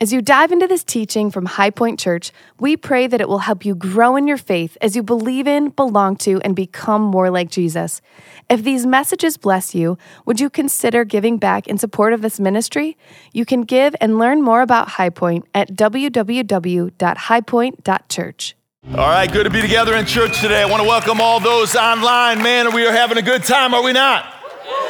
As you dive into this teaching from High Point Church, we pray that it will help you grow in your faith as you believe in, belong to, and become more like Jesus. If these messages bless you, would you consider giving back in support of this ministry? You can give and learn more about High Point at www.highpoint.church. All right, good to be together in church today. I want to welcome all those online. Man, we are having a good time, are we not?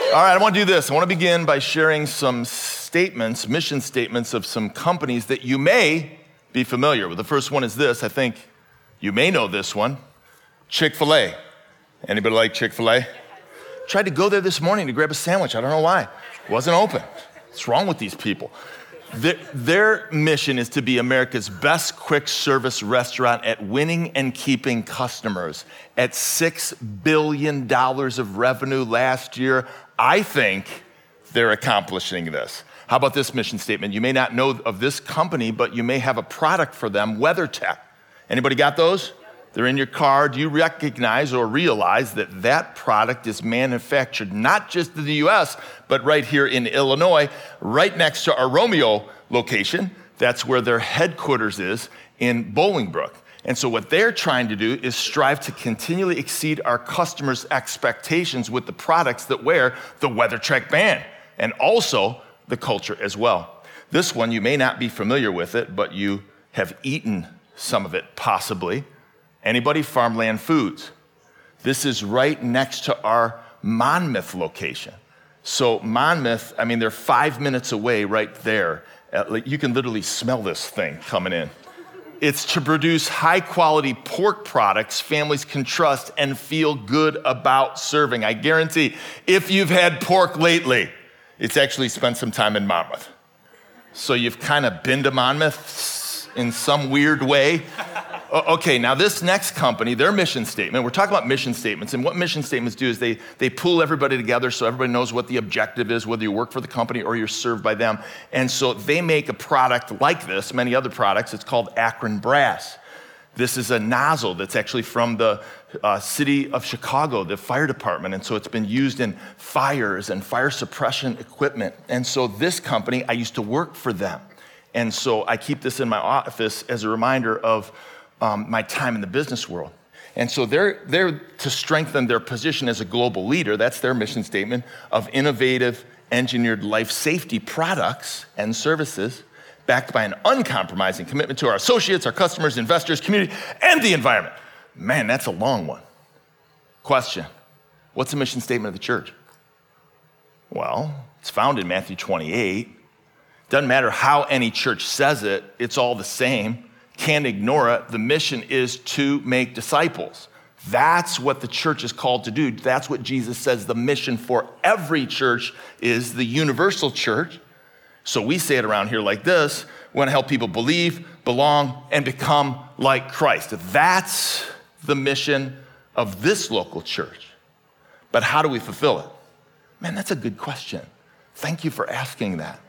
All right, I want to do this. I want to begin by sharing some statements, mission statements of some companies that you may be familiar with. The first one is this. I think you may know this one Chick-fil-A. Anybody like Chick-fil-A? Tried to go there this morning to grab a sandwich. I don't know why. Wasn't open. What's wrong with these people? Their, their, mission is to be America's best quick service restaurant at winning and keeping customers. At $6 billion of revenue last year, I think they're accomplishing this. How about this mission statement? You may not know of this company, but you may have a product for them, WeatherTech. Anybody got those? They're in your car. Do you recognize or realize that that product is manufactured not just in the US, but right here in Illinois, right next to our Romeo location? That's where their headquarters is in Bolingbrook. And so, what they're trying to do is strive to continually exceed our customers' expectations with the products that wear the WeatherTech band. And also, the culture as well. This one, you may not be familiar with it, but you have eaten some of it, possibly. Anybody? Farmland Foods. This is right next to our Monmouth location. So, Monmouth, I mean, they're five minutes away right there. You can literally smell this thing coming in. It's to produce high quality pork products families can trust and feel good about serving. I guarantee if you've had pork lately, it's actually spent some time in Monmouth. So you've kind of been to Monmouth in some weird way. okay, now this next company, their mission statement, we're talking about mission statements, and what mission statements do is they, they pull everybody together so everybody knows what the objective is, whether you work for the company or you're served by them. And so they make a product like this, many other products, it's called Akron Brass. This is a nozzle that's actually from the uh, city of Chicago, the fire department. And so it's been used in fires and fire suppression equipment. And so this company, I used to work for them. And so I keep this in my office as a reminder of um, my time in the business world. And so they're, they're to strengthen their position as a global leader. That's their mission statement of innovative, engineered life safety products and services backed by an uncompromising commitment to our associates, our customers, investors, community, and the environment. Man, that's a long one. Question What's the mission statement of the church? Well, it's found in Matthew 28. Doesn't matter how any church says it, it's all the same. Can't ignore it. The mission is to make disciples. That's what the church is called to do. That's what Jesus says the mission for every church is the universal church. So we say it around here like this we want to help people believe, belong, and become like Christ. That's the mission of this local church. But how do we fulfill it? Man, that's a good question. Thank you for asking that.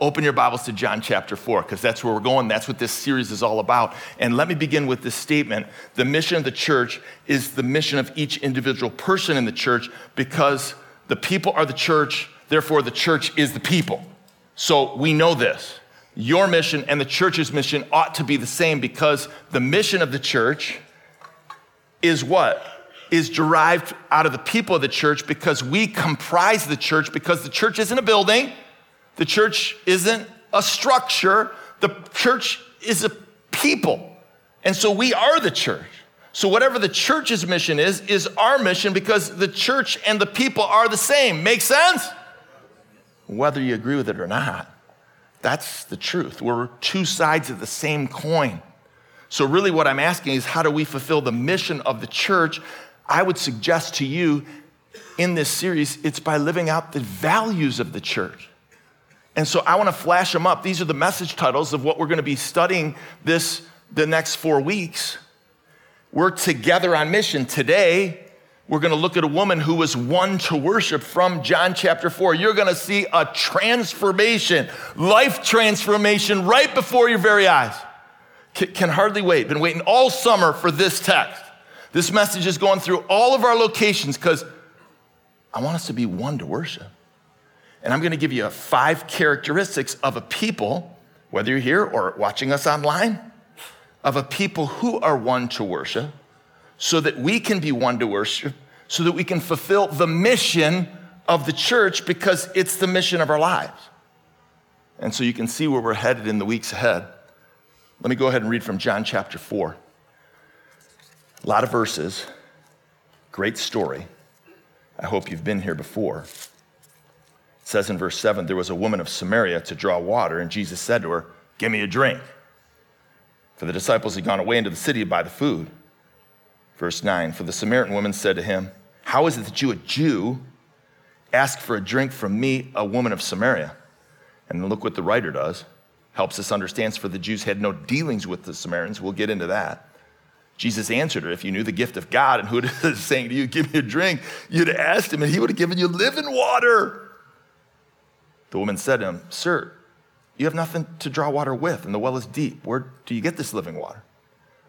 Open your Bibles to John chapter 4, because that's where we're going. That's what this series is all about. And let me begin with this statement The mission of the church is the mission of each individual person in the church, because the people are the church, therefore, the church is the people. So we know this. Your mission and the church's mission ought to be the same because the mission of the church is what? Is derived out of the people of the church because we comprise the church because the church isn't a building, the church isn't a structure, the church is a people. And so we are the church. So, whatever the church's mission is, is our mission because the church and the people are the same. Make sense? Whether you agree with it or not. That's the truth. We're two sides of the same coin. So, really, what I'm asking is how do we fulfill the mission of the church? I would suggest to you in this series, it's by living out the values of the church. And so I want to flash them up. These are the message titles of what we're going to be studying this the next 4 weeks. We're together on mission today we're going to look at a woman who was won to worship from John chapter 4. You're going to see a transformation, life transformation right before your very eyes. Can hardly wait. Been waiting all summer for this text. This message is going through all of our locations because I want us to be won to worship. And I'm going to give you five characteristics of a people whether you're here or watching us online, of a people who are won to worship, so that we can be won to worship, so that we can fulfill the mission of the church because it's the mission of our lives. And so you can see where we're headed in the weeks ahead. Let me go ahead and read from John chapter 4. A lot of verses, great story. I hope you've been here before. It says in verse 7 there was a woman of Samaria to draw water, and Jesus said to her, Give me a drink. For the disciples had gone away into the city to buy the food. Verse 9 For the Samaritan woman said to him, How is it that you, a Jew, ask for a drink from me, a woman of Samaria? And look what the writer does. Helps us understand, for the Jews had no dealings with the Samaritans. We'll get into that. Jesus answered her, If you knew the gift of God and who is saying to you, Give me a drink, you'd have asked him, and he would have given you living water. The woman said to him, Sir, you have nothing to draw water with, and the well is deep. Where do you get this living water?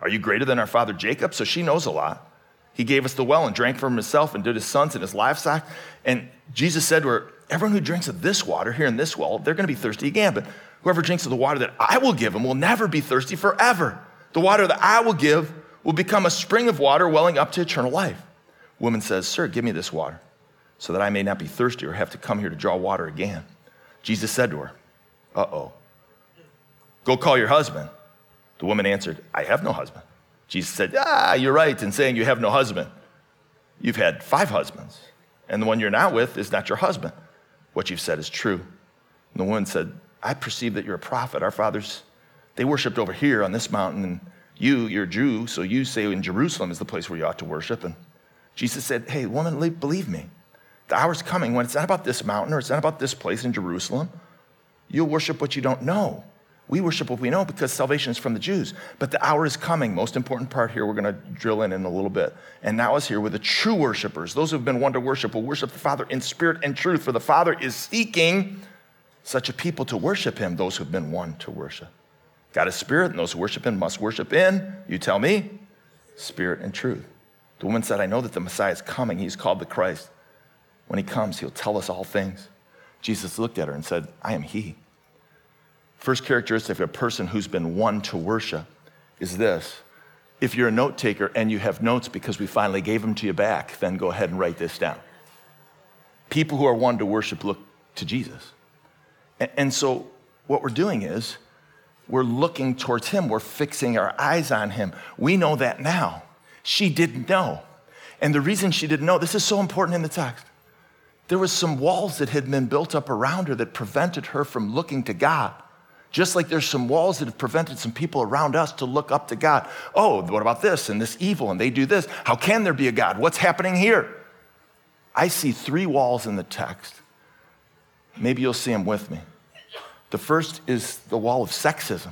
Are you greater than our father Jacob? So she knows a lot. He gave us the well and drank from himself and did his sons and his livestock. And Jesus said to her, Everyone who drinks of this water here in this well, they're going to be thirsty again. But whoever drinks of the water that I will give him will never be thirsty forever. The water that I will give will become a spring of water welling up to eternal life. Woman says, Sir, give me this water so that I may not be thirsty or have to come here to draw water again. Jesus said to her, Uh oh. Go call your husband. The woman answered, I have no husband. Jesus said, Ah, you're right in saying you have no husband. You've had five husbands, and the one you're now with is not your husband. What you've said is true. And the woman said, I perceive that you're a prophet. Our fathers, they worshiped over here on this mountain, and you, you're Jew, so you say in Jerusalem is the place where you ought to worship. And Jesus said, Hey, woman, believe me. The hour's coming when it's not about this mountain or it's not about this place in Jerusalem. You'll worship what you don't know. We worship what we know because salvation is from the Jews. But the hour is coming. Most important part here, we're going to drill in in a little bit. And now is here with the true worshipers. Those who have been won to worship will worship the Father in spirit and truth. For the Father is seeking such a people to worship him, those who have been won to worship. God is spirit, and those who worship him must worship in, you tell me, spirit and truth. The woman said, I know that the Messiah is coming. He's called the Christ. When he comes, he'll tell us all things. Jesus looked at her and said, I am he. First characteristic of a person who's been won to worship is this. If you're a note taker and you have notes because we finally gave them to you back, then go ahead and write this down. People who are won to worship look to Jesus. And so, what we're doing is we're looking towards Him, we're fixing our eyes on Him. We know that now. She didn't know. And the reason she didn't know, this is so important in the text. There was some walls that had been built up around her that prevented her from looking to God. Just like there's some walls that have prevented some people around us to look up to God. Oh, what about this and this evil and they do this? How can there be a God? What's happening here? I see three walls in the text. Maybe you'll see them with me. The first is the wall of sexism.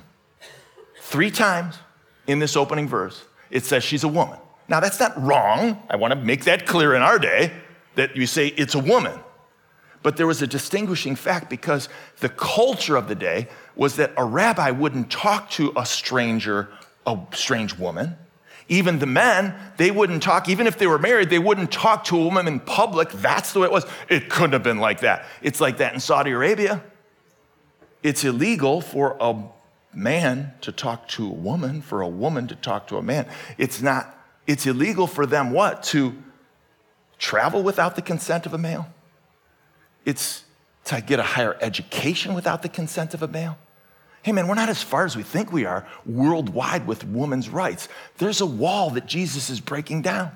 Three times in this opening verse, it says she's a woman. Now, that's not wrong. I want to make that clear in our day that you say it's a woman. But there was a distinguishing fact because the culture of the day was that a rabbi wouldn't talk to a stranger, a strange woman. Even the men, they wouldn't talk, even if they were married, they wouldn't talk to a woman in public. That's the way it was. It couldn't have been like that. It's like that in Saudi Arabia. It's illegal for a man to talk to a woman, for a woman to talk to a man. It's not, it's illegal for them what? To travel without the consent of a male it's to get a higher education without the consent of a male. Hey man, we're not as far as we think we are worldwide with women's rights. There's a wall that Jesus is breaking down.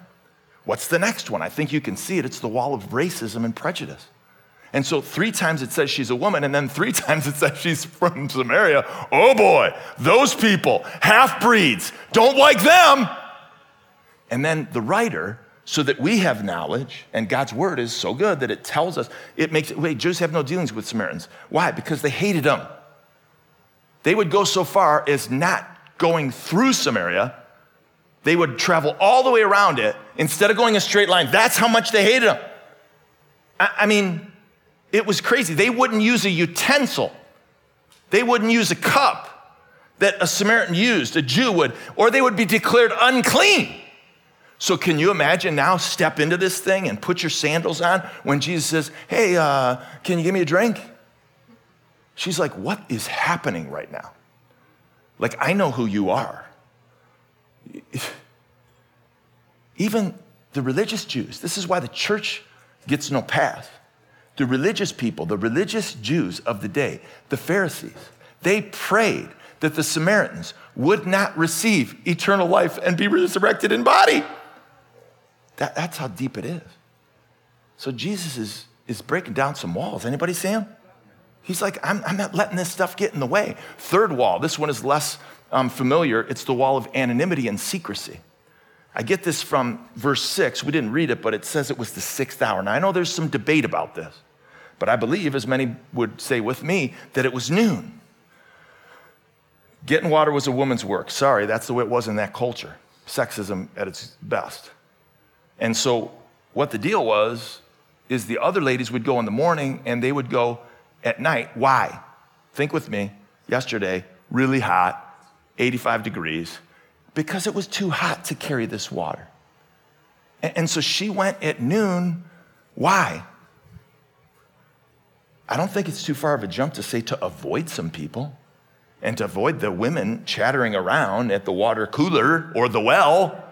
What's the next one? I think you can see it. It's the wall of racism and prejudice. And so, three times it says she's a woman, and then three times it says she's from Samaria. Oh boy, those people, half breeds, don't like them. And then the writer so that we have knowledge, and God's word is so good that it tells us, it makes it, wait, Jews have no dealings with Samaritans. Why? Because they hated them. They would go so far as not going through Samaria, they would travel all the way around it instead of going a straight line. That's how much they hated them. I, I mean, it was crazy. They wouldn't use a utensil, they wouldn't use a cup that a Samaritan used, a Jew would, or they would be declared unclean. So, can you imagine now step into this thing and put your sandals on when Jesus says, Hey, uh, can you give me a drink? She's like, What is happening right now? Like, I know who you are. Even the religious Jews, this is why the church gets no pass. The religious people, the religious Jews of the day, the Pharisees, they prayed that the Samaritans would not receive eternal life and be resurrected in body. That, that's how deep it is. So Jesus is, is breaking down some walls. Anybody see him? He's like, I'm, I'm not letting this stuff get in the way. Third wall, this one is less um, familiar. It's the wall of anonymity and secrecy. I get this from verse six. We didn't read it, but it says it was the sixth hour. Now, I know there's some debate about this, but I believe, as many would say with me, that it was noon. Getting water was a woman's work. Sorry, that's the way it was in that culture. Sexism at its best. And so, what the deal was is the other ladies would go in the morning and they would go at night. Why? Think with me. Yesterday, really hot, 85 degrees, because it was too hot to carry this water. And so she went at noon. Why? I don't think it's too far of a jump to say to avoid some people and to avoid the women chattering around at the water cooler or the well.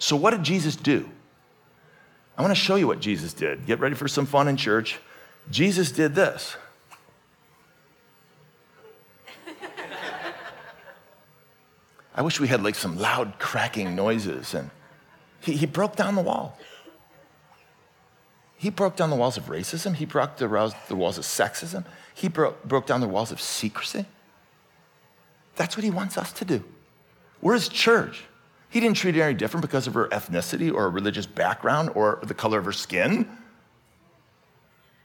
So, what did Jesus do? I want to show you what Jesus did. Get ready for some fun in church. Jesus did this. I wish we had like some loud cracking noises. And he, he broke down the wall. He broke down the walls of racism. He broke the, the walls of sexism. He broke, broke down the walls of secrecy. That's what he wants us to do. We're his church. He didn't treat her any different because of her ethnicity or her religious background or the color of her skin.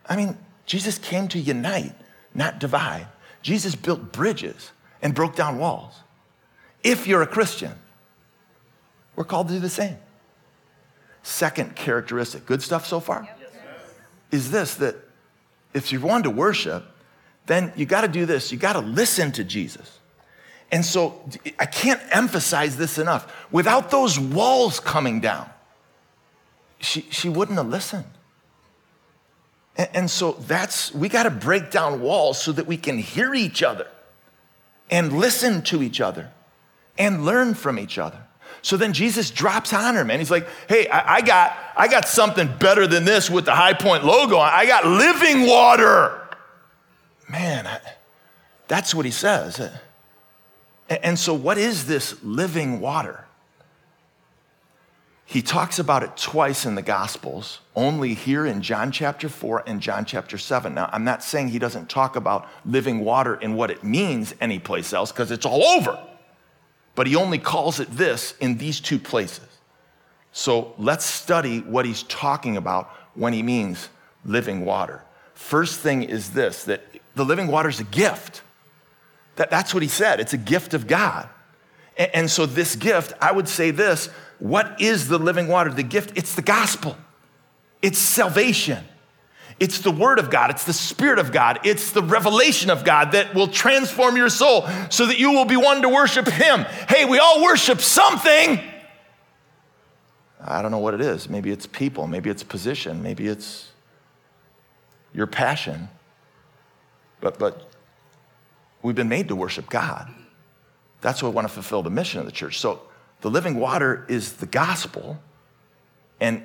I mean, Jesus came to unite, not divide. Jesus built bridges and broke down walls. If you're a Christian, we're called to do the same. Second characteristic, good stuff so far, is this that if you want to worship, then you got to do this. You got to listen to Jesus. And so I can't emphasize this enough. Without those walls coming down, she, she wouldn't have listened. And, and so that's, we got to break down walls so that we can hear each other and listen to each other and learn from each other. So then Jesus drops on her, man. He's like, hey, I, I, got, I got something better than this with the High Point logo. I got living water. Man, I, that's what he says. And so, what is this living water? He talks about it twice in the Gospels, only here in John chapter 4 and John chapter 7. Now, I'm not saying he doesn't talk about living water and what it means anyplace else, because it's all over. But he only calls it this in these two places. So let's study what he's talking about when he means living water. First thing is this that the living water is a gift. That, that's what he said. It's a gift of God. And, and so, this gift, I would say this what is the living water? The gift, it's the gospel, it's salvation. It's the Word of God. It's the Spirit of God. It's the revelation of God that will transform your soul so that you will be won to worship Him. Hey, we all worship something. I don't know what it is. Maybe it's people. Maybe it's position. Maybe it's your passion. But, but We've been made to worship God. That's what we want to fulfill the mission of the church. So the living water is the gospel, and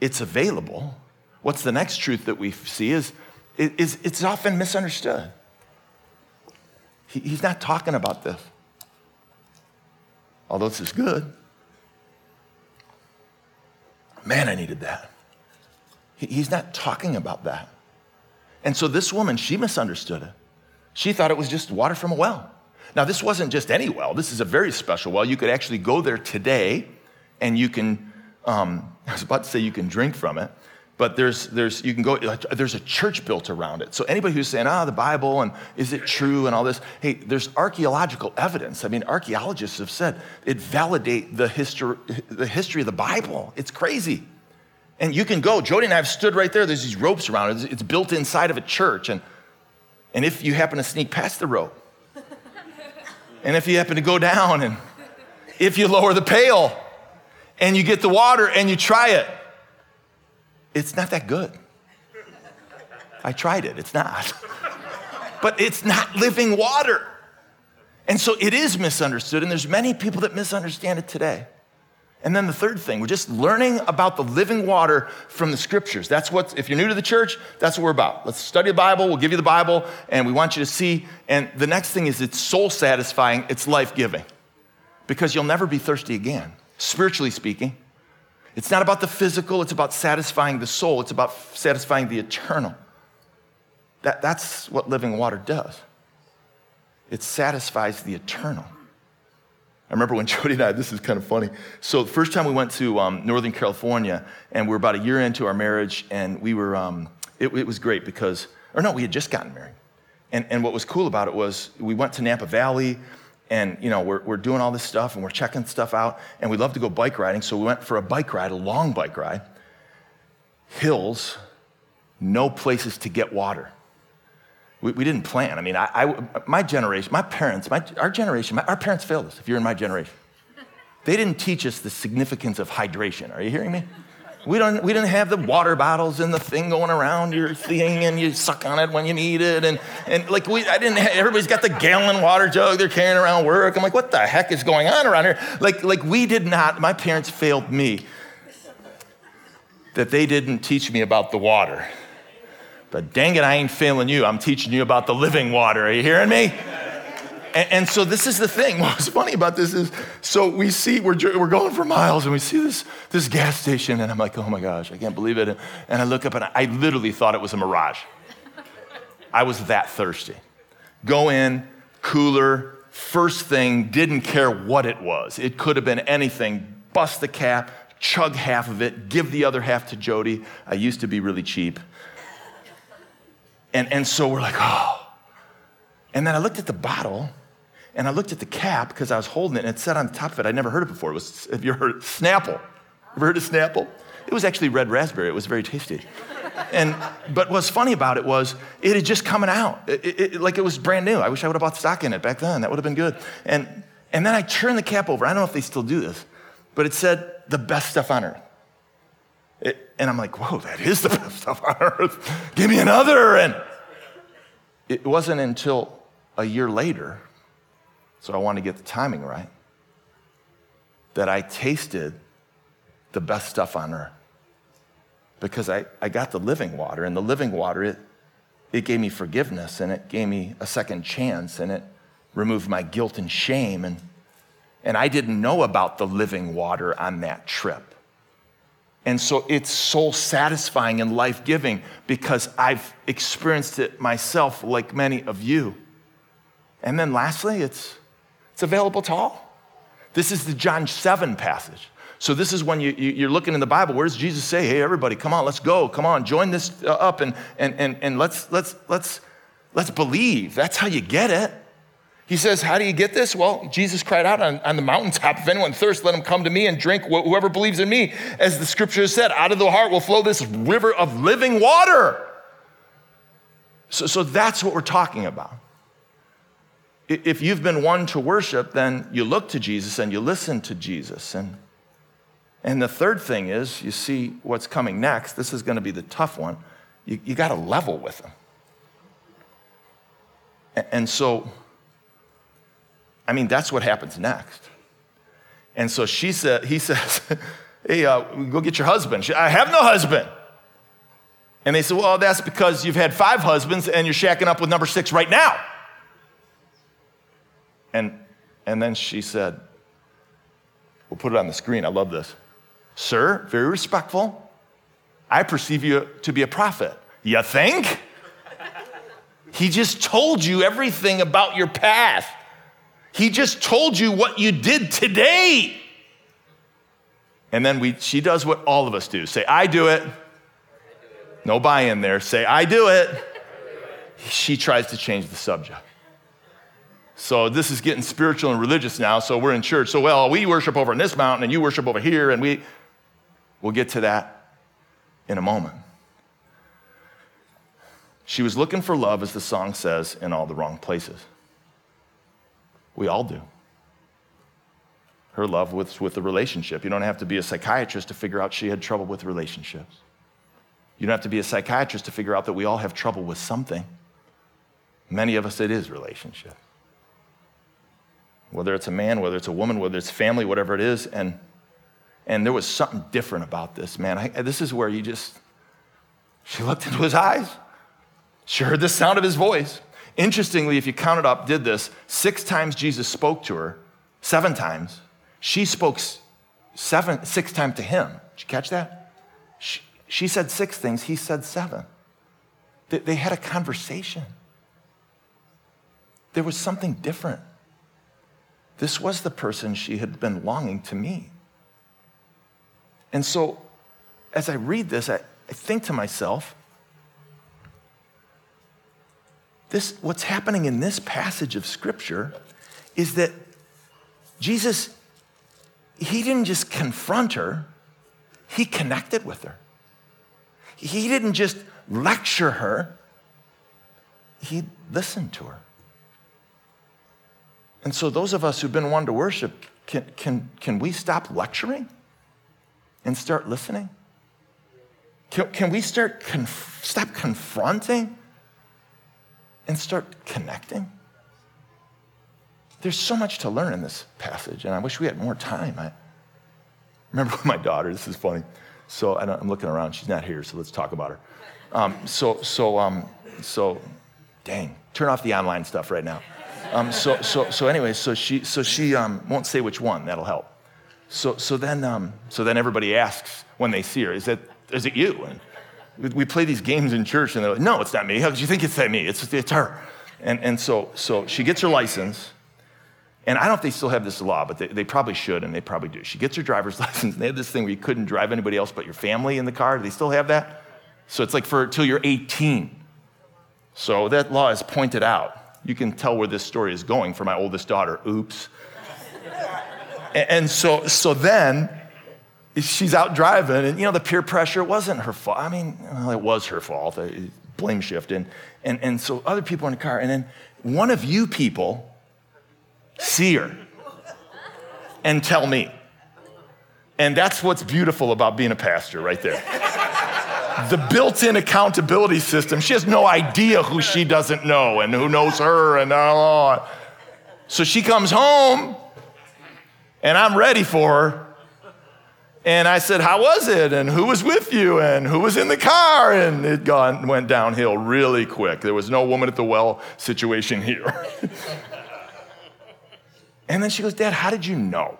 it's available. What's the next truth that we see is, is it's often misunderstood. He, he's not talking about this, although this is good. Man, I needed that. He, he's not talking about that. And so this woman, she misunderstood it. She thought it was just water from a well. Now, this wasn't just any well, this is a very special well. You could actually go there today and you can, um, I was about to say you can drink from it, but there's, there's, you can go, there's a church built around it. So anybody who's saying, ah, the Bible and is it true and all this, hey, there's archaeological evidence. I mean, archaeologists have said it validate the history, the history of the Bible. It's crazy. And you can go, Jody and I have stood right there. There's these ropes around it. It's built inside of a church. And and if you happen to sneak past the rope, and if you happen to go down, and if you lower the pail, and you get the water and you try it, it's not that good. I tried it, it's not. but it's not living water. And so it is misunderstood, and there's many people that misunderstand it today. And then the third thing, we're just learning about the living water from the scriptures. That's what, if you're new to the church, that's what we're about. Let's study the Bible, we'll give you the Bible, and we want you to see. And the next thing is it's soul satisfying, it's life giving, because you'll never be thirsty again, spiritually speaking. It's not about the physical, it's about satisfying the soul, it's about satisfying the eternal. That, that's what living water does. It satisfies the eternal. I remember when Jody and I, this is kind of funny. So, the first time we went to um, Northern California, and we were about a year into our marriage, and we were, um, it, it, was great because, or no, we had just gotten married. And, and what was cool about it was we went to Napa Valley, and you know, we're, we're doing all this stuff, and we're checking stuff out, and we love to go bike riding, so we went for a bike ride, a long bike ride. Hills, no places to get water. We, we didn't plan. I mean, I, I, my generation, my parents, my, our generation, my, our parents failed us, if you're in my generation. They didn't teach us the significance of hydration. Are you hearing me? We, don't, we didn't have the water bottles and the thing going around your thing and you suck on it when you need it. And, and like, we, I didn't have, everybody's got the gallon water jug they're carrying around work. I'm like, what the heck is going on around here? Like, like we did not, my parents failed me that they didn't teach me about the water. But dang it, I ain't failing you. I'm teaching you about the living water. Are you hearing me? And, and, so this is the thing. What's funny about this is, so we see, we're, we're going for miles and we see this, this gas station and I'm like, oh my gosh, I can't believe it. And, I look up and I, I literally thought it was a mirage. I was that thirsty. Go in, cooler, first thing, didn't care what it was. It could have been anything. Bust the cap, chug half of it, give the other half to Jody. I used to be really cheap. And, and so we're like, oh. And then I looked at the bottle and I looked at the cap because I was holding it and it said on the top of it, I'd never heard it before. It was, have you heard Snapple? Ever heard of Snapple? It was actually red raspberry. It was very tasty. And, but what's funny about it was it had just coming out. It, it, it, like it was brand new. I wish I would have bought stock in it back then. That would have been good. And, and then I turned the cap over. I don't know if they still do this, but it said the best stuff on earth. And I'm like, whoa, that is the best stuff on earth. Give me another. And it wasn't until a year later, so I want to get the timing right, that I tasted the best stuff on earth. Because I, I got the living water, and the living water, it, it gave me forgiveness and it gave me a second chance and it removed my guilt and shame. And, and I didn't know about the living water on that trip. And so it's soul satisfying and life giving because I've experienced it myself, like many of you. And then lastly, it's, it's available to all. This is the John 7 passage. So this is when you, you, are looking in the Bible. Where does Jesus say, hey, everybody, come on, let's go. Come on, join this uh, up and, and, and, and let's, let's, let's, let's believe. That's how you get it. He says, How do you get this? Well, Jesus cried out on, on the mountaintop, If anyone thirsts, let him come to me and drink. Whoever believes in me, as the scripture has said, out of the heart will flow this river of living water. So, so that's what we're talking about. If you've been won to worship, then you look to Jesus and you listen to Jesus. And, and the third thing is, you see what's coming next. This is going to be the tough one. You, you got to level with him. And so, I mean, that's what happens next. And so she said, he says, hey, uh, go get your husband. She, I have no husband. And they said, well, that's because you've had five husbands and you're shacking up with number six right now. And, and then she said, we'll put it on the screen. I love this. Sir, very respectful. I perceive you to be a prophet. You think? he just told you everything about your past. He just told you what you did today. And then we, she does what all of us do say, I do it. No buy in there. Say, I do it. She tries to change the subject. So this is getting spiritual and religious now. So we're in church. So, well, we worship over in this mountain and you worship over here. And we, we'll get to that in a moment. She was looking for love, as the song says, in all the wrong places. We all do. Her love was with the relationship. You don't have to be a psychiatrist to figure out she had trouble with relationships. You don't have to be a psychiatrist to figure out that we all have trouble with something. Many of us, it is relationship. Whether it's a man, whether it's a woman, whether it's family, whatever it is. And, and there was something different about this, man. I, this is where you just, she looked into his eyes. She heard the sound of his voice. Interestingly, if you counted up, did this, six times Jesus spoke to her, seven times. She spoke seven, six times to him. Did you catch that? She, she said six things, he said seven. They, they had a conversation. There was something different. This was the person she had been longing to meet. And so, as I read this, I, I think to myself, this, what's happening in this passage of Scripture is that Jesus, he didn't just confront her, he connected with her. He didn't just lecture her, he listened to her. And so, those of us who've been wanting to worship, can, can, can we stop lecturing and start listening? Can, can we start conf- stop confronting and start connecting? There's so much to learn in this passage, and I wish we had more time. I remember my daughter, this is funny. So I am looking around, she's not here, so let's talk about her. Um, so, so, um, so, dang, turn off the online stuff right now. Um, so, so, so anyway, so she, so she um, won't say which one, that'll help. So, so, then, um, so then everybody asks when they see her, is, that, is it you? And we play these games in church, and they're like, no, it's not me. How could you think it's that me? It's, it's her. And, and so, so she gets her license, and I don't know if they still have this law, but they, they probably should, and they probably do. She gets her driver's license, and they have this thing where you couldn't drive anybody else but your family in the car. Do they still have that? So it's like for till you're 18. So that law is pointed out. You can tell where this story is going for my oldest daughter. Oops. and so, so then she's out driving, and you know, the peer pressure wasn't her fault. I mean, well, it was her fault, uh, blame shift. And, and, and so other people in the car, and then one of you people see her and tell me. And that's what's beautiful about being a pastor right there the built in accountability system. She has no idea who she doesn't know and who knows her and all. So she comes home and I'm ready for her. And I said, How was it? And who was with you? And who was in the car? And it gone, went downhill really quick. There was no woman at the well situation here. and then she goes, Dad, how did you know?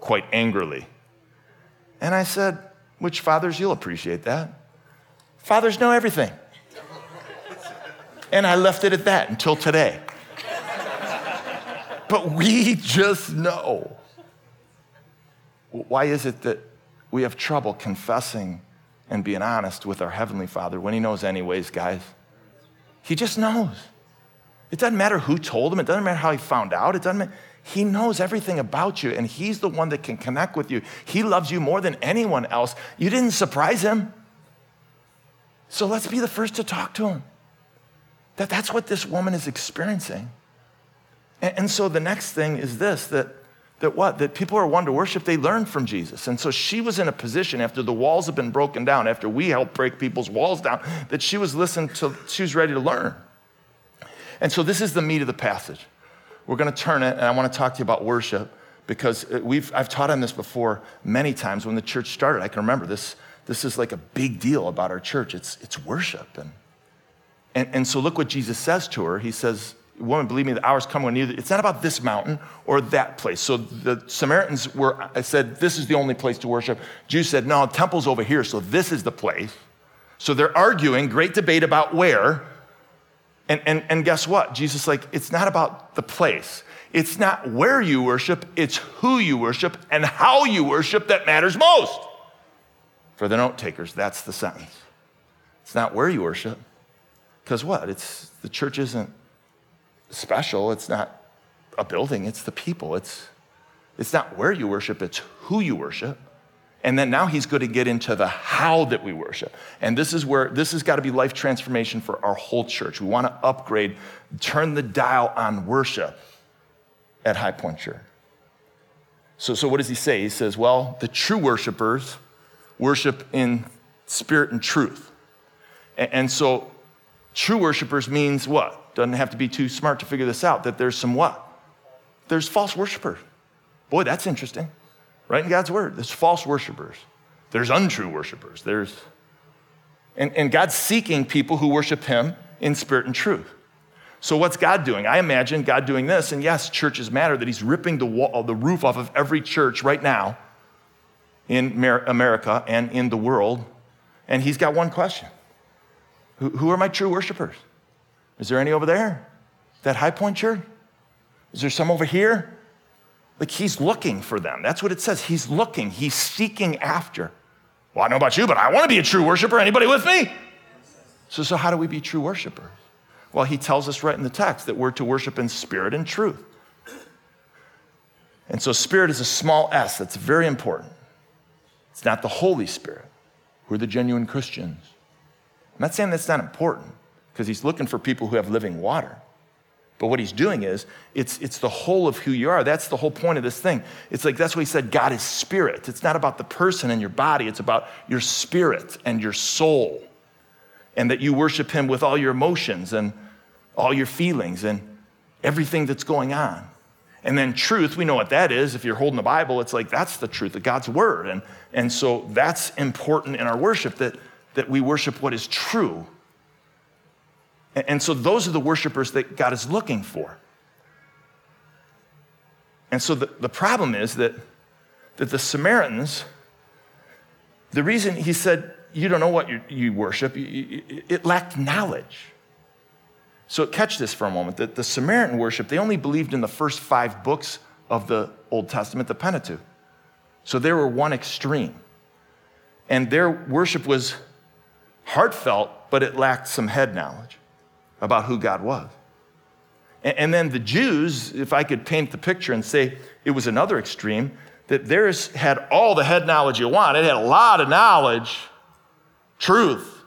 Quite angrily. And I said, which fathers, you'll appreciate that. Fathers know everything. And I left it at that until today. But we just know. Why is it that we have trouble confessing and being honest with our Heavenly Father when He knows, anyways, guys? He just knows. It doesn't matter who told him, it doesn't matter how he found out, it doesn't matter. He knows everything about you, and He's the one that can connect with you. He loves you more than anyone else. You didn't surprise Him. So let's be the first to talk to Him. That that's what this woman is experiencing. And, and so the next thing is this that, that what? That people are won to worship, they learn from Jesus. And so she was in a position after the walls have been broken down, after we helped break people's walls down, that she was listening to, she was ready to learn. And so this is the meat of the passage. We're going to turn it, and I want to talk to you about worship because we've, I've taught on this before many times when the church started. I can remember this, this is like a big deal about our church. It's, it's worship. And, and, and so look what Jesus says to her. He says, Woman, believe me, the hour's coming when neither. It's not about this mountain or that place. So the Samaritans were, I said, this is the only place to worship. Jews said, no, temple's over here, so this is the place. So they're arguing, great debate about where. And, and, and guess what? Jesus like, it's not about the place. It's not where you worship, it's who you worship and how you worship that matters most. For the note takers, that's the sentence. It's not where you worship. Because what? It's the church isn't special. It's not a building, it's the people. It's, it's not where you worship, it's who you worship. And then now he's going to get into the how that we worship. And this is where this has got to be life transformation for our whole church. We want to upgrade, turn the dial on worship at High Point Church. So, so what does he say? He says, well, the true worshipers worship in spirit and truth. And, and so True worshipers means what? Doesn't have to be too smart to figure this out, that there's some what? There's false worshipers. Boy, that's interesting. Right in God's word, there's false worshipers. There's untrue worshipers. There's and, and God's seeking people who worship him in spirit and truth. So, what's God doing? I imagine God doing this, and yes, churches matter, that He's ripping the, wall, the roof off of every church right now in America and in the world. And He's got one question Who, who are my true worshipers? Is there any over there? That High Point Church? Is there some over here? Like He's looking for them. That's what it says. He's looking, He's seeking after. Well, I don't know about you, but I want to be a true worshiper. Anybody with me? So, so how do we be true worshipers? Well, he tells us right in the text that we're to worship in spirit and truth. And so, spirit is a small s, that's very important. It's not the Holy Spirit. We're the genuine Christians. I'm not saying that's not important, because he's looking for people who have living water. But what he's doing is, it's, it's the whole of who you are. That's the whole point of this thing. It's like, that's why he said God is spirit. It's not about the person and your body, it's about your spirit and your soul and that you worship Him with all your emotions and all your feelings and everything that's going on. And then truth, we know what that is. If you're holding the Bible, it's like that's the truth of God's word. And, and so that's important in our worship that, that we worship what is true. And, so those are the worshipers that God is looking for. And so the, the problem is that, that the Samaritans, the reason he said, you don't know what you, you worship. It lacked knowledge. So catch this for a moment. That the Samaritan worship, they only believed in the first five books of the Old Testament, the Pentateuch. So they were one extreme. And their worship was heartfelt, but it lacked some head knowledge about who God was. And then the Jews, if I could paint the picture and say it was another extreme, that theirs had all the head knowledge you want. It had a lot of knowledge, truth,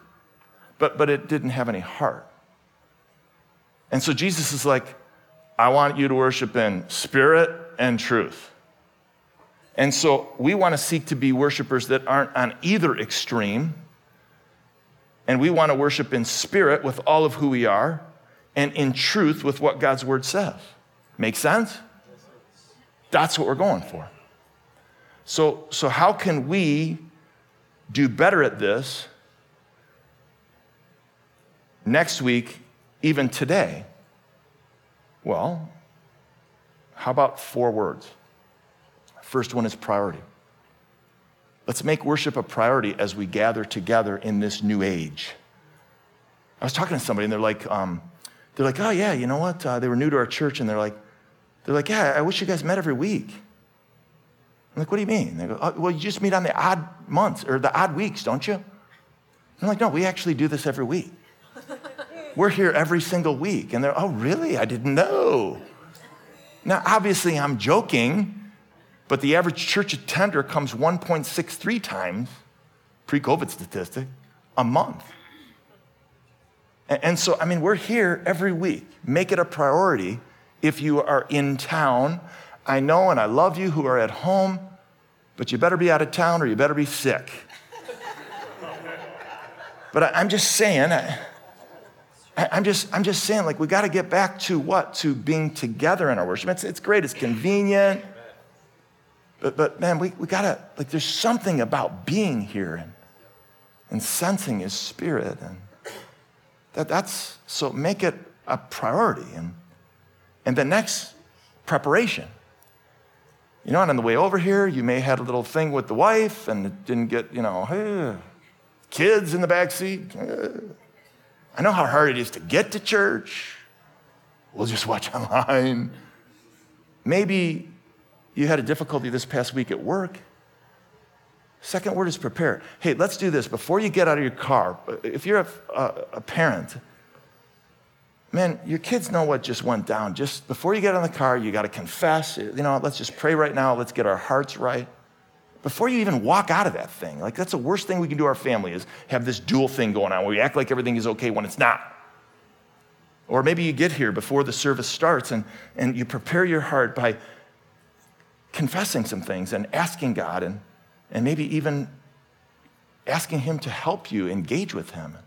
but, but it didn't have any heart. And so Jesus is like, I want you to worship in spirit and truth. And so we want to seek to be worshipers that aren't on either extreme. And we want to worship in spirit with all of who we are and in truth with what God's word says. Make sense? That's what we're going for. So, so how can we do better at this next week, even today? Well, how about four words? First one is priority. Let's make worship a priority as we gather together in this new age. I was talking to somebody and they're like, um, they're like, oh yeah, you know what? Uh, they were new to our church and they're like, they're like, yeah, I wish you guys met every week. I'm like, what do you mean? They go, oh, well, you just meet on the odd months or the odd weeks, don't you? I'm like, no, we actually do this every week. We're here every single week. And they're, oh, really? I didn't know. Now, obviously, I'm joking, but the average church attender comes 1.63 times, pre COVID statistic, a month. And so, I mean, we're here every week. Make it a priority if you are in town. I know and I love you who are at home, but you better be out of town or you better be sick. but I'm just saying, I'm just, I'm just saying, like, we got to get back to what? To being together in our worship. It's, it's great, it's convenient. But, but man, we, we got to, like, there's something about being here and, and sensing his spirit. And that, that's, so make it a priority. And, and the next, preparation. You know, and on the way over here, you may have had a little thing with the wife and it didn't get, you know, hey, kids in the back seat. I know how hard it is to get to church. We'll just watch online. Maybe you had a difficulty this past week at work. Second word is prepare. Hey, let's do this. Before you get out of your car, if you're a, a, a parent, man, your kids know what just went down. Just before you get in the car, you got to confess. You know, let's just pray right now. Let's get our hearts right before you even walk out of that thing. Like, that's the worst thing we can do our family is have this dual thing going on where we act like everything is okay when it's not. Or maybe you get here before the service starts and, and you prepare your heart by confessing some things and asking God and, and maybe even asking Him to help you engage with Him.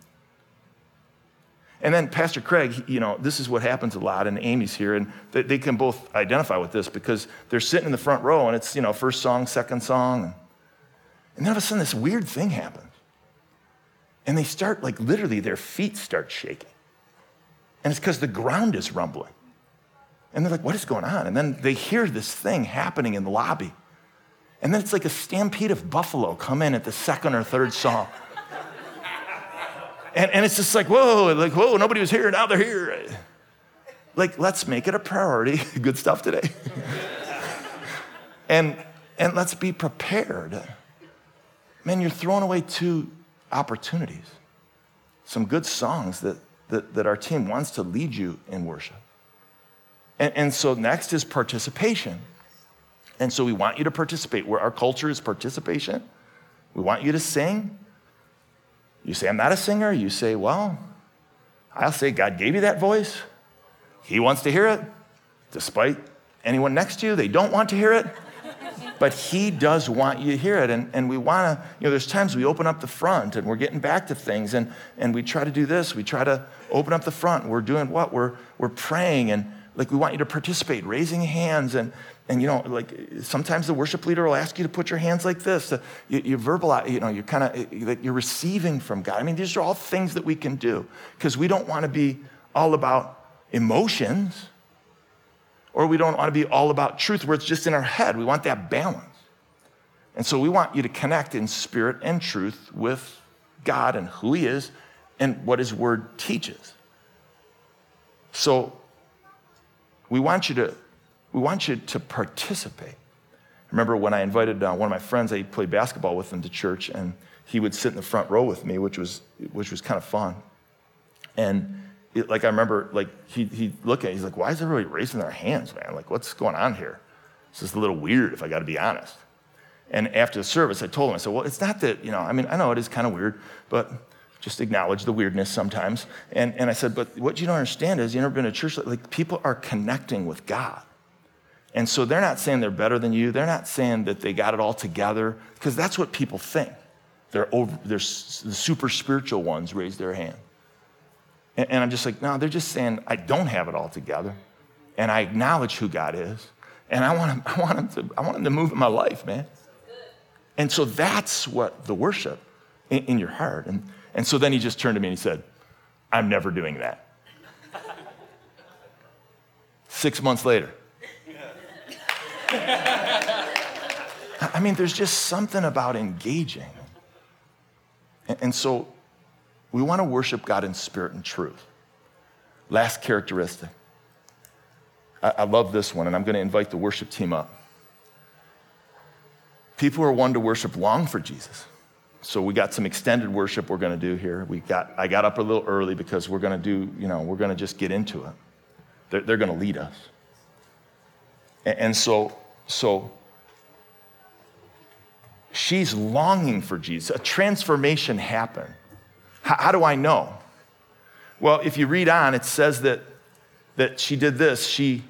And then Pastor Craig, you know, this is what happens a lot, and Amy's here, and they, they, can both identify with this because they're sitting in the front row, and it's, you know, first song, second song. And then all of a sudden, this weird thing happens. And they start, like, literally, their feet start shaking. And it's because the ground is rumbling. And they're like, what is going on? And then they hear this thing happening in the lobby. And then it's like a stampede of buffalo come in at the second or third song. And, and it's just like, whoa, like, whoa, nobody was here, now they're here. Like, let's make it a priority. Good stuff today. and, and let's be prepared. Man, you're throwing away two opportunities. Some good songs that, that, that our team wants to lead you in worship. And, and so next is participation. And so we want you to participate. Where our culture is participation. We want you to sing. You say, I'm not a singer. You say, well, I'll say, God gave you that voice. He wants to hear it. Despite anyone next to you, they don't want to hear it. But He does want you to hear it. And, and we want to, you know, there's times we open up the front and we're getting back to things and, and we try to do this. We try to open up the front. We're doing what? We're, we're praying and like we want you to participate, raising hands and, and you know, like sometimes the worship leader will ask you to put your hands like this. You, you verbalize, you know, you're kind of, you're receiving from God. I mean, these are all things that we can do because we don't want to be all about emotions or we don't want to be all about truth where it's just in our head. We want that balance. And so we want you to connect in spirit and truth with God and who He is and what His Word teaches. So we want you to we want you to participate. remember when I invited uh, one of my friends, I played basketball with him to church, and he would sit in the front row with me, which was, which was kind of fun. And it, like I remember, like he he look at, he's like, "Why is everybody raising their hands, man? Like, what's going on here? This is a little weird, if I got to be honest." And after the service, I told him, I said, "Well, it's not that you know. I mean, I know it is kind of weird, but just acknowledge the weirdness sometimes." And and I said, "But what you don't understand is, you never been to church. Like, people are connecting with God." And so they're not saying they're better than you. They're not saying that they got it all together, because that's what people think. They're, over, they're the super spiritual ones raise their hand. And, and I'm just like, no, they're just saying, I don't have it all together. And I acknowledge who God is. And I want him, I want him, to, I want him to move in my life, man. And so that's what the worship in, in your heart. And, and so then he just turned to me and he said, I'm never doing that. Six months later, I mean, there's just something about engaging. And, so we want to worship God in spirit and truth. Last characteristic. I, love this one, and I'm going to invite the worship team up. People who are won to worship long for Jesus. So we got some extended worship we're going to do here. We got, I got up a little early because we're going to do, you know, we're going to just get into it. They're, they're going to lead us. And, and so so she's longing for Jesus. A transformation happened. How, how, do I know? Well, if you read on, it says that, that she did this. She,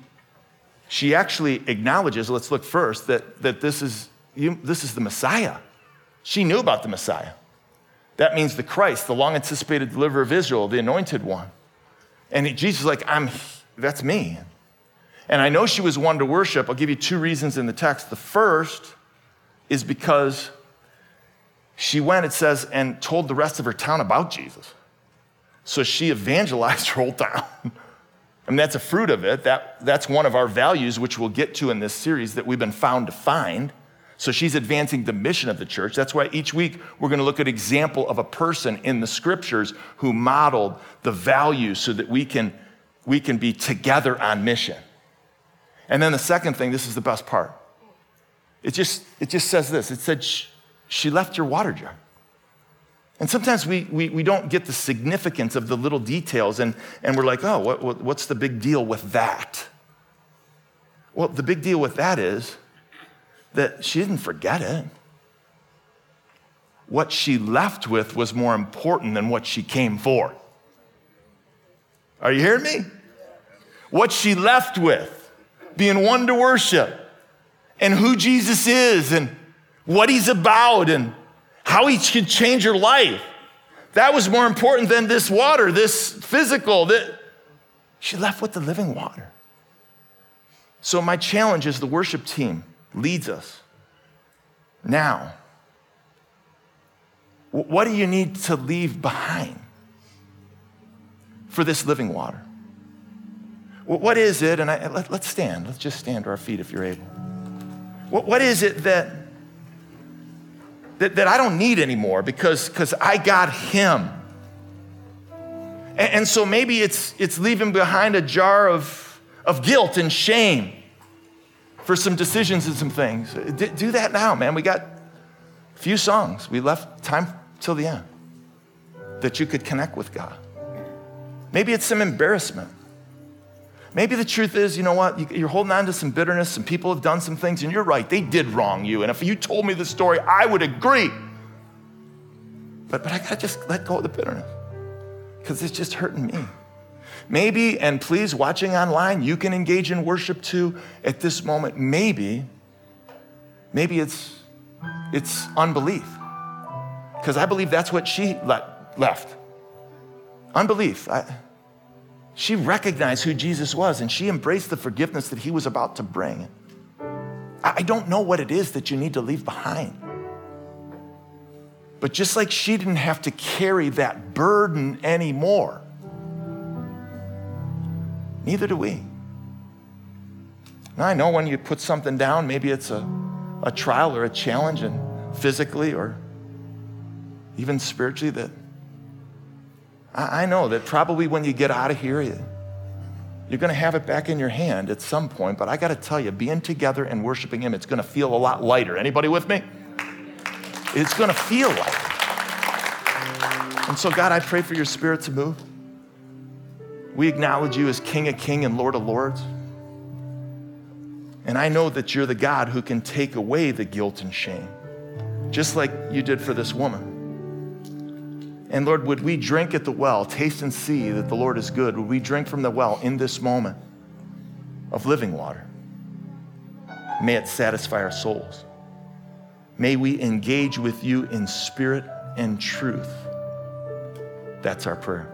she actually acknowledges, let's look first, that, that this, is, you, this is the Messiah. She knew about the Messiah. That means the Christ, the long anticipated deliverer of Israel, the anointed one. And Jesus is like, I'm, that's me. And I know she was won to worship. I'll give you two reasons in the text. The first is because she went, it says, and told the rest of her town about Jesus. So she evangelized her whole town. I mean, that's a fruit of it. That, that's one of our values, which we'll get to in this series that we've been found to find. So she's advancing the mission of the church. That's why each week we're going to look at example of a person in the scriptures who modeled the values so that we can, we can be together on mission. And then the second thing, this is the best part. It just, it just says this it said, she left your water jar. And sometimes we, we, we don't get the significance of the little details, and, and we're like, oh, what, what, what's the big deal with that? Well, the big deal with that is that she didn't forget it. What she left with was more important than what she came for. Are you hearing me? What she left with being won to worship and who Jesus is and what he's about and how he could change your life. That was more important than this water, this physical. That she left with the living water. So, my challenge is the worship team leads us now. What do you need to leave behind for this living water? What is it? And I, let, us stand. Let's just stand to our feet if you're able. What, what is it that, that, that I don't need anymore because because I got Him? And, and so maybe it's, it's leaving behind a jar of, of guilt and shame for some decisions and some things. D- do that now, man. We got a few songs. We left time till the end that you could connect with God. Maybe it's some embarrassment. Maybe the truth is, you know what, you're holding on to some bitterness, some people have done some things, and you're right, they did wrong you. And if you told me the story, I would agree. But, but I gotta just let go of the bitterness because it's just hurting me. Maybe, and please, watching online, you can engage in worship too at this moment. Maybe, maybe it's, it's unbelief. Because I believe that's what she left. Unbelief. I, she recognized who Jesus was and she embraced the forgiveness that he was about to bring. I don't know what it is that you need to leave behind. But just like she didn't have to carry that burden anymore, neither do we. Now, I know when you put something down, maybe it's a, a trial or a challenge, and physically or even spiritually, that I, I know that probably when you get out of here, you, you're going to have it back in your hand at some point, but I got to tell you, being together and worshiping Him, it's going to feel a lot lighter. Anybody with me? It's going to feel lighter. And so, God, I pray for your spirit to move. We acknowledge you as King of King and Lord of Lords. And I know that you're the God who can take away the guilt and shame, just like you did for this woman. And Lord, would we drink at the well, taste and see that the Lord is good? Would we drink from the well in this moment of living water? May it satisfy our souls. May we engage with you in spirit and truth. That's our prayer.